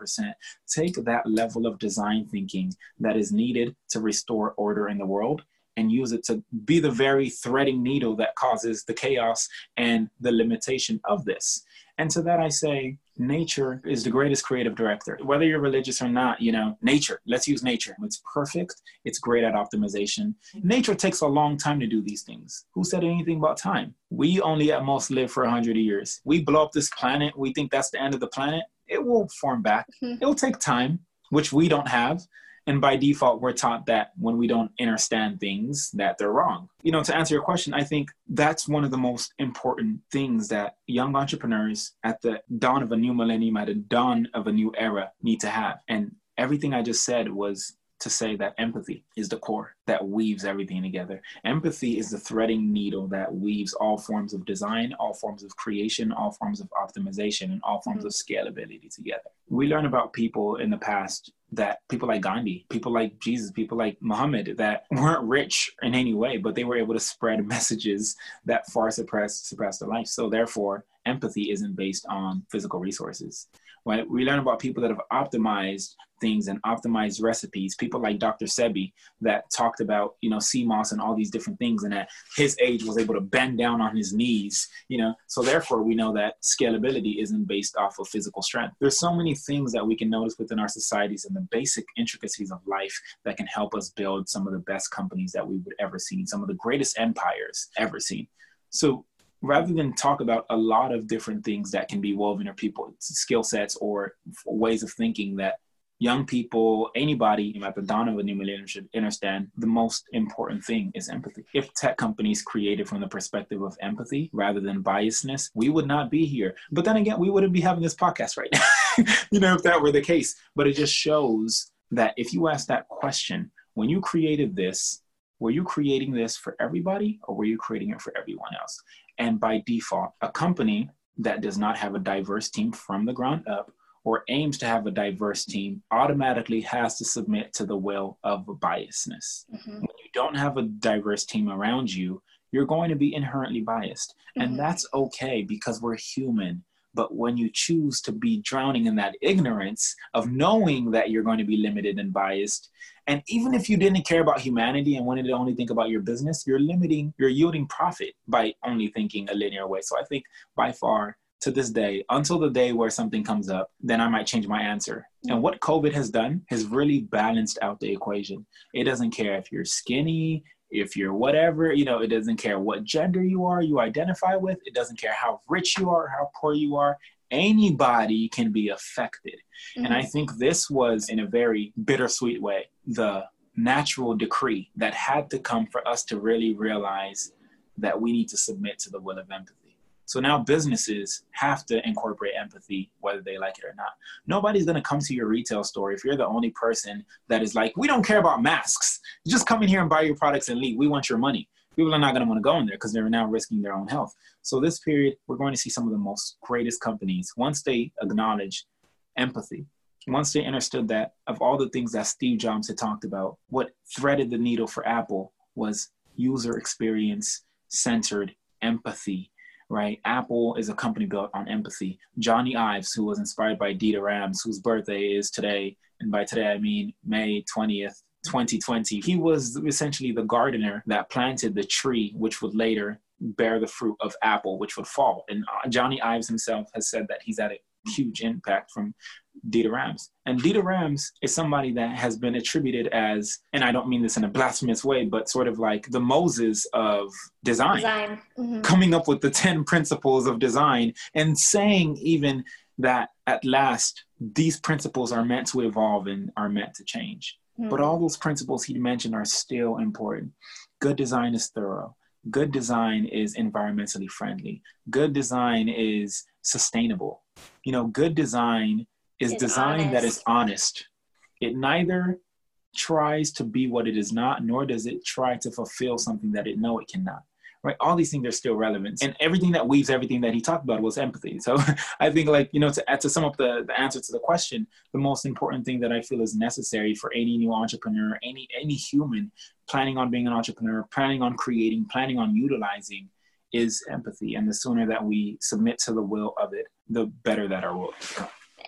Take that level of design thinking that is needed to restore order in the world and use it to be the very threading needle that causes the chaos and the limitation of this. And to that I say, nature is the greatest creative director. Whether you're religious or not, you know, nature, let's use nature. It's perfect, it's great at optimization. Nature takes a long time to do these things. Who said anything about time? We only at most live for 100 years. We blow up this planet, we think that's the end of the planet. It will form back. Mm-hmm. It'll take time, which we don't have and by default we're taught that when we don't understand things that they're wrong. You know to answer your question i think that's one of the most important things that young entrepreneurs at the dawn of a new millennium at the dawn of a new era need to have. And everything i just said was to say that empathy is the core that weaves everything together. Empathy is the threading needle that weaves all forms of design, all forms of creation, all forms of optimization, and all forms mm-hmm. of scalability together. We learn about people in the past that people like Gandhi, people like Jesus, people like Muhammad that weren't rich in any way, but they were able to spread messages that far surpassed surpassed their life. So therefore, empathy isn't based on physical resources. We learn about people that have optimized things and optimized recipes, people like Dr. Sebi that talked about, you know, sea moss and all these different things, and at his age was able to bend down on his knees, you know. So therefore, we know that scalability isn't based off of physical strength. There's so many things that we can notice within our societies and the basic intricacies of life that can help us build some of the best companies that we would ever see, some of the greatest empires ever seen. So rather than talk about a lot of different things that can be woven or people skill sets or ways of thinking that young people anybody at the dawn of a new millennium should understand the most important thing is empathy. If tech companies created from the perspective of empathy rather than biasness we would not be here. But then again we wouldn't be having this podcast right now you know if that were the case. But it just shows that if you ask that question when you created this were you creating this for everybody or were you creating it for everyone else? And by default, a company that does not have a diverse team from the ground up or aims to have a diverse team automatically has to submit to the will of biasness. Mm-hmm. When you don't have a diverse team around you, you're going to be inherently biased. Mm-hmm. And that's okay because we're human. But when you choose to be drowning in that ignorance of knowing that you're going to be limited and biased, and even if you didn't care about humanity and wanted to only think about your business, you're limiting, you're yielding profit by only thinking a linear way. So I think by far, to this day, until the day where something comes up, then I might change my answer. And what COVID has done has really balanced out the equation. It doesn't care if you're skinny, if you're whatever, you know, it doesn't care what gender you are, you identify with, it doesn't care how rich you are, how poor you are. Anybody can be affected. Mm-hmm. And I mm-hmm. think this was, in a very bittersweet way, the natural decree that had to come for us to really realize that we need to submit to the will of empathy. So now businesses have to incorporate empathy, whether they like it or not. Nobody's going to come to your retail store if you're the only person that is like, we don't care about masks. Just come in here and buy your products and leave. We want your money. People are not going to want to go in there because they're now risking their own health. So this period, we're going to see some of the most greatest companies once they acknowledge empathy. Once they understood that of all the things that Steve Jobs had talked about, what threaded the needle for Apple was user experience centered empathy right? Apple is a company built on empathy. Jony Ives, who was inspired by Dieter Rams, whose birthday is today, and by today I mean May 20th, 2020, he was essentially the gardener that planted the tree, which would later bear the fruit of Apple, which would fall. And uh, johnny Jony Ives himself has said that he's at a huge impact from Dieter Rams. And Dieter Rams is somebody that has been attributed as, and I don't mean this in a blasphemous way, but sort of like the Moses of design, design. Mm-hmm. coming up with the 10 principles of design and saying even that at last these principles are meant to evolve and are meant to change. Mm-hmm. But all those principles he mentioned are still important. Good design is thorough. Good design is environmentally friendly. Good design is sustainable. You know, good design is design honest. that is honest. It neither tries to be what it is not, nor does it try to fulfill something that it know it cannot. Right? All these things are still relevant, and everything that weaves everything that he talked about was empathy. So I think, like you know, to to sum up the the answer to the question, the most important thing that I feel is necessary for any new entrepreneur, any any human planning on being an entrepreneur, planning on creating, planning on utilizing, is empathy. And the sooner that we submit to the will of it, the better that our world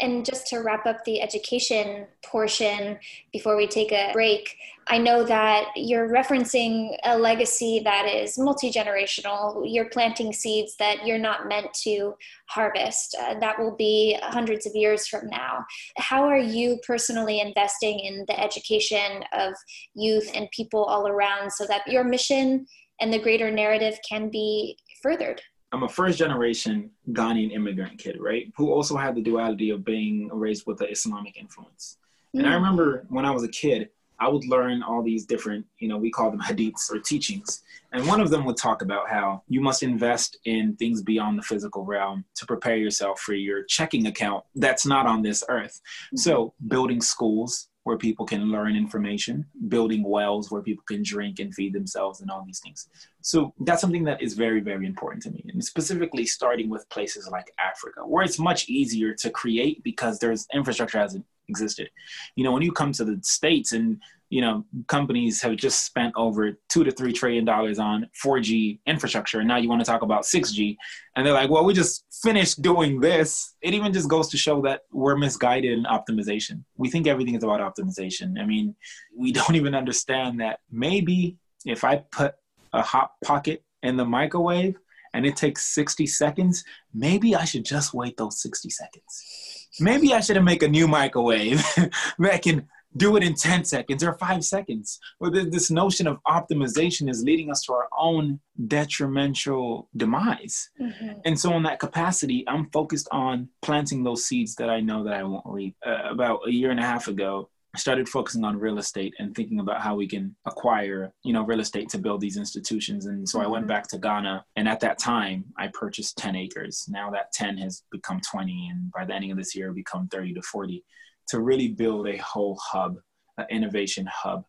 and just to wrap up the education portion before we take a break, I know that you're referencing a legacy that is multi generational. You're planting seeds that you're not meant to harvest. Uh, that will be hundreds of years from now. How are you personally investing in the education of youth and people all around so that your mission and the greater narrative can be furthered? I'm a first generation Ghanaian immigrant kid, right? Who also had the duality of being raised with an Islamic influence. Mm. And I hmm. remember when I was a kid, I would learn all these different, you know, we call them hadiths or teachings. And one of them would talk about how you must invest in things beyond the physical realm to prepare yourself for your checking account that's not on this earth. Mm-hmm. So, building schools, where people can learn information, building wells where people can drink and feed themselves, and all these things. So that's something that is very, very important to me. And specifically starting with places like Africa, where it's much easier to create because there's infrastructure hasn't existed. You know, when you come to the States and you know, companies have just spent over two to three trillion dollars on 4G infrastructure, and now you want to talk about 6G, and they're like, "Well, we just finished doing this." It even just goes to show that we're misguided in optimization. We think everything is about optimization. I mean, we don't even understand that maybe if I put a hot pocket in the microwave and it takes 60 seconds, maybe I should just wait those 60 seconds. Maybe I should make a new microwave that can do it in 10 seconds or five seconds. Well, this notion of optimization is leading us to our own detrimental demise. Mm-hmm. And so, in that capacity, I'm focused on planting those seeds that I know that I won't reap. Uh, about a year and a half ago, started focusing on real estate and thinking about how we can acquire, you know, real estate to build these institutions. And so mm-hmm. I went mm-hmm. back to Ghana, and at that time, I purchased 10 acres. Now that 10 has become 20, and by the ending of this year, become 30 to 40 to really build a whole hub, an innovation hub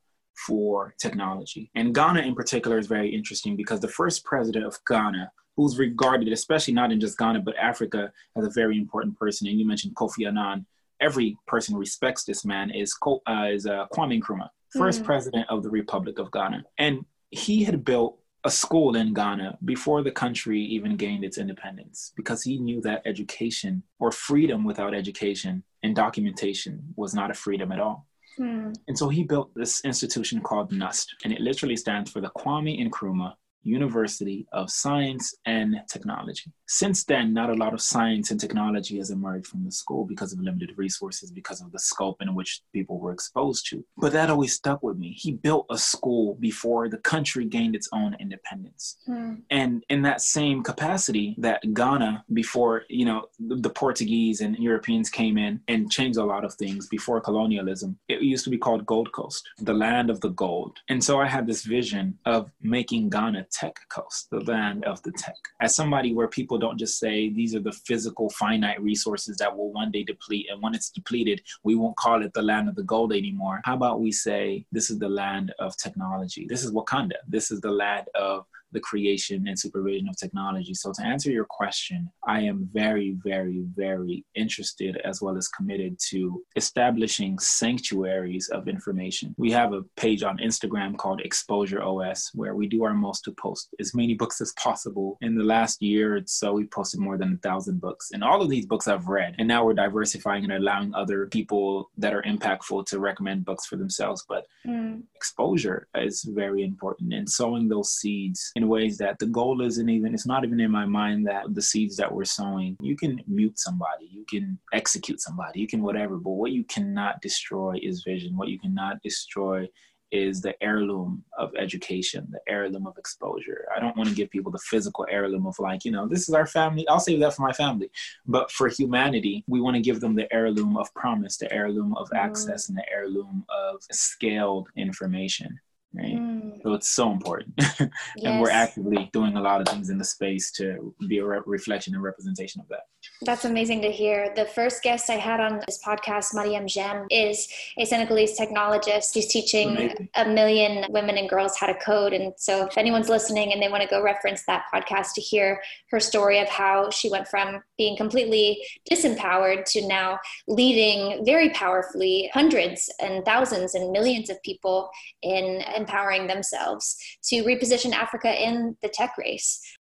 for technology. And Ghana in particular is very interesting because the first president of Ghana, who's regarded, especially not in just Ghana, but Africa, as a very important person, and you mentioned Kofi Annan, every person respects this man, is, uh, is uh, Kwame Nkrumah, first mm. president of the Republic of Ghana. And he had built a school in Ghana before the country even gained its independence because he knew that education or freedom without education and documentation was not a freedom at all. Hmm. And so he built this institution called NUST, and it literally stands for the Kwame Nkrumah University of Science and Technology. Since then, not a lot of science and technology has emerged from the school because of limited resources, because of the scope in which people were exposed to. But that always stuck with me. He built a school before the country gained its own independence. Mm. And in that same capacity, that Ghana, before, you know, the Portuguese and Europeans came in and changed a lot of things before colonialism, it used to be called Gold Coast, the land of the gold. And so I had this vision of making Ghana tech coast, the land of the tech. As somebody where people don't just say these are the physical finite resources that will one day deplete, and when it's depleted, we won't call it the land of the gold anymore. How about we say this is the land of technology? This is Wakanda. This is the land of the creation and supervision of technology. So, to answer your question, I am very, very, very interested as well as committed to establishing sanctuaries of information. We have a page on Instagram called Exposure OS where we do our most to post as many books as possible. In the last year or so, we posted more than a thousand books. And all of these books I've read. And now we're diversifying and allowing other people that are impactful to recommend books for themselves. But mm. exposure is very important and sowing those seeds in ways that the goal isn't even it's not even in my mind that the seeds that we're sowing you can mute somebody you can execute somebody you can whatever but what you cannot destroy is vision what you cannot destroy is the heirloom of education, the heirloom of exposure. I don't want to give people the physical heirloom of like, you know, this is our family. I'll save that for my family. But for humanity, we want to give them the heirloom of promise, the heirloom of mm-hmm. access, and the heirloom of scaled information right? Mm. So it's so important. and we're actively doing a lot of things in the space to be a re- reflection and representation of that. That's amazing to hear. The first guest I had on this podcast, Mariéme Jamme, is a Senegalese technologist. She's teaching amazing. a million women and girls how to code. And so if anyone's listening and they want to go reference that podcast to hear her story of how she went from being completely disempowered to now leading very powerfully hundreds and thousands and millions of people in empowering themselves to reposition Africa in the tech race.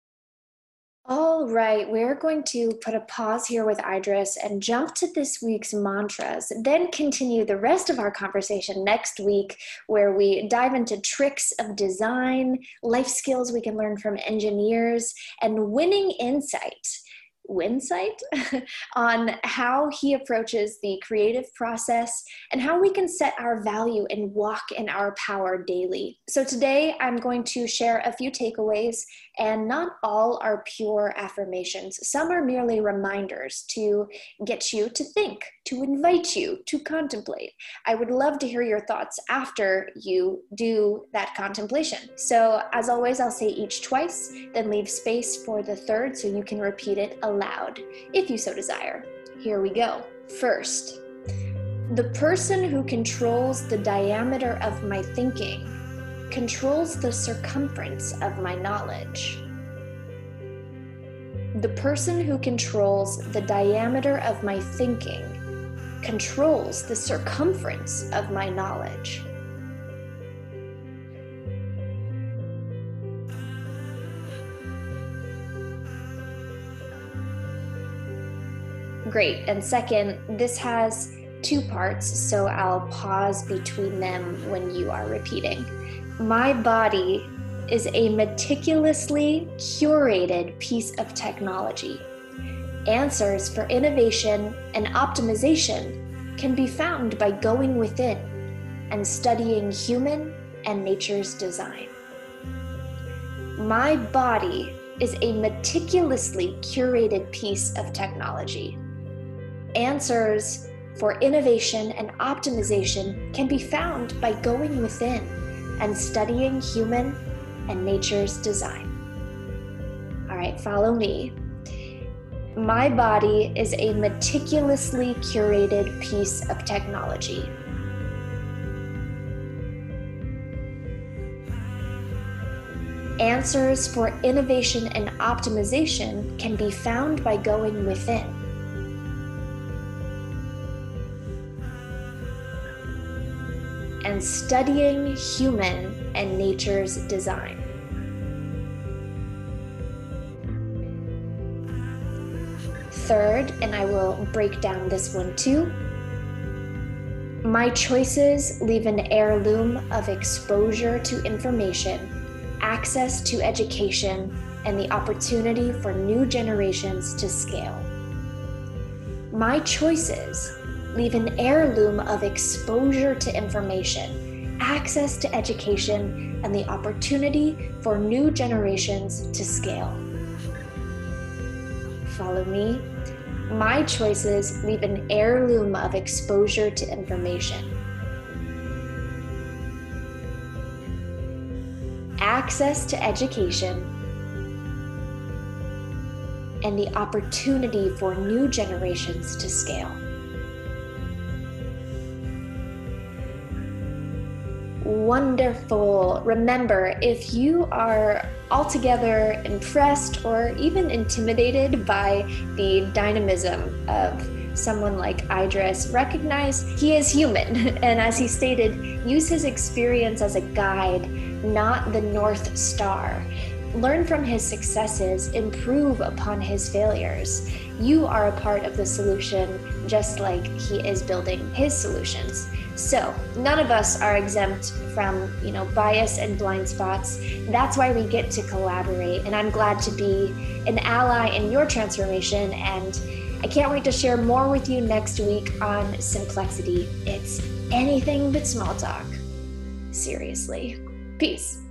All right, we're going to put a pause here with Idris and jump to this week's mantras, then continue the rest of our conversation next week, where we dive into tricks of design, life skills we can learn from engineers, and winning insight Winsight on how he approaches the creative process and how we can set our value and walk in our power daily. So, today I'm going to share a few takeaways, and not all are pure affirmations. Some are merely reminders to get you to think, to invite you to contemplate. I would love to hear your thoughts after you do that contemplation. So, as always, I'll say each twice, then leave space for the third so you can repeat it aloud if you so desire. Here we go. First, the person who controls the diameter of my thinking controls the circumference of my knowledge. The person who controls the diameter of my thinking controls the circumference of my knowledge. Great. And second, this has two parts, so I'll pause between them when you are repeating. My body is a meticulously curated piece of technology. Answers for innovation and optimization can be found by going within and studying human and nature's design. My body is a meticulously curated piece of technology answers for innovation and optimization can be found by going within and studying human and nature's design. All right, follow me my body is a meticulously curated piece of technology. Answers for innovation and optimization can be found by going within. And studying human and nature's design. Third, and I will break down this one too. My choices leave an heirloom of exposure to information access to education, and the opportunity for new generations to scale. My choices leave an heirloom of exposure to information, access to education, and the opportunity for new generations to scale. Follow me. My choices leave an heirloom of exposure to information access to education, and the opportunity for new generations to scale. Wonderful. Remember, if you are altogether impressed or even intimidated by the dynamism of someone like Idris, recognize he is human. And as he stated, use his experience as a guide not the North Star. Learn from his successes, improve upon his failures. You are a part of the solution, just like he is building his solutions. So, none of us are exempt from, you know, bias and blind spots. That's why we get to collaborate, and I'm glad to be an ally in your transformation and I can't wait to share more with you next week on Simplexity. It's anything but small talk. Seriously. Peace.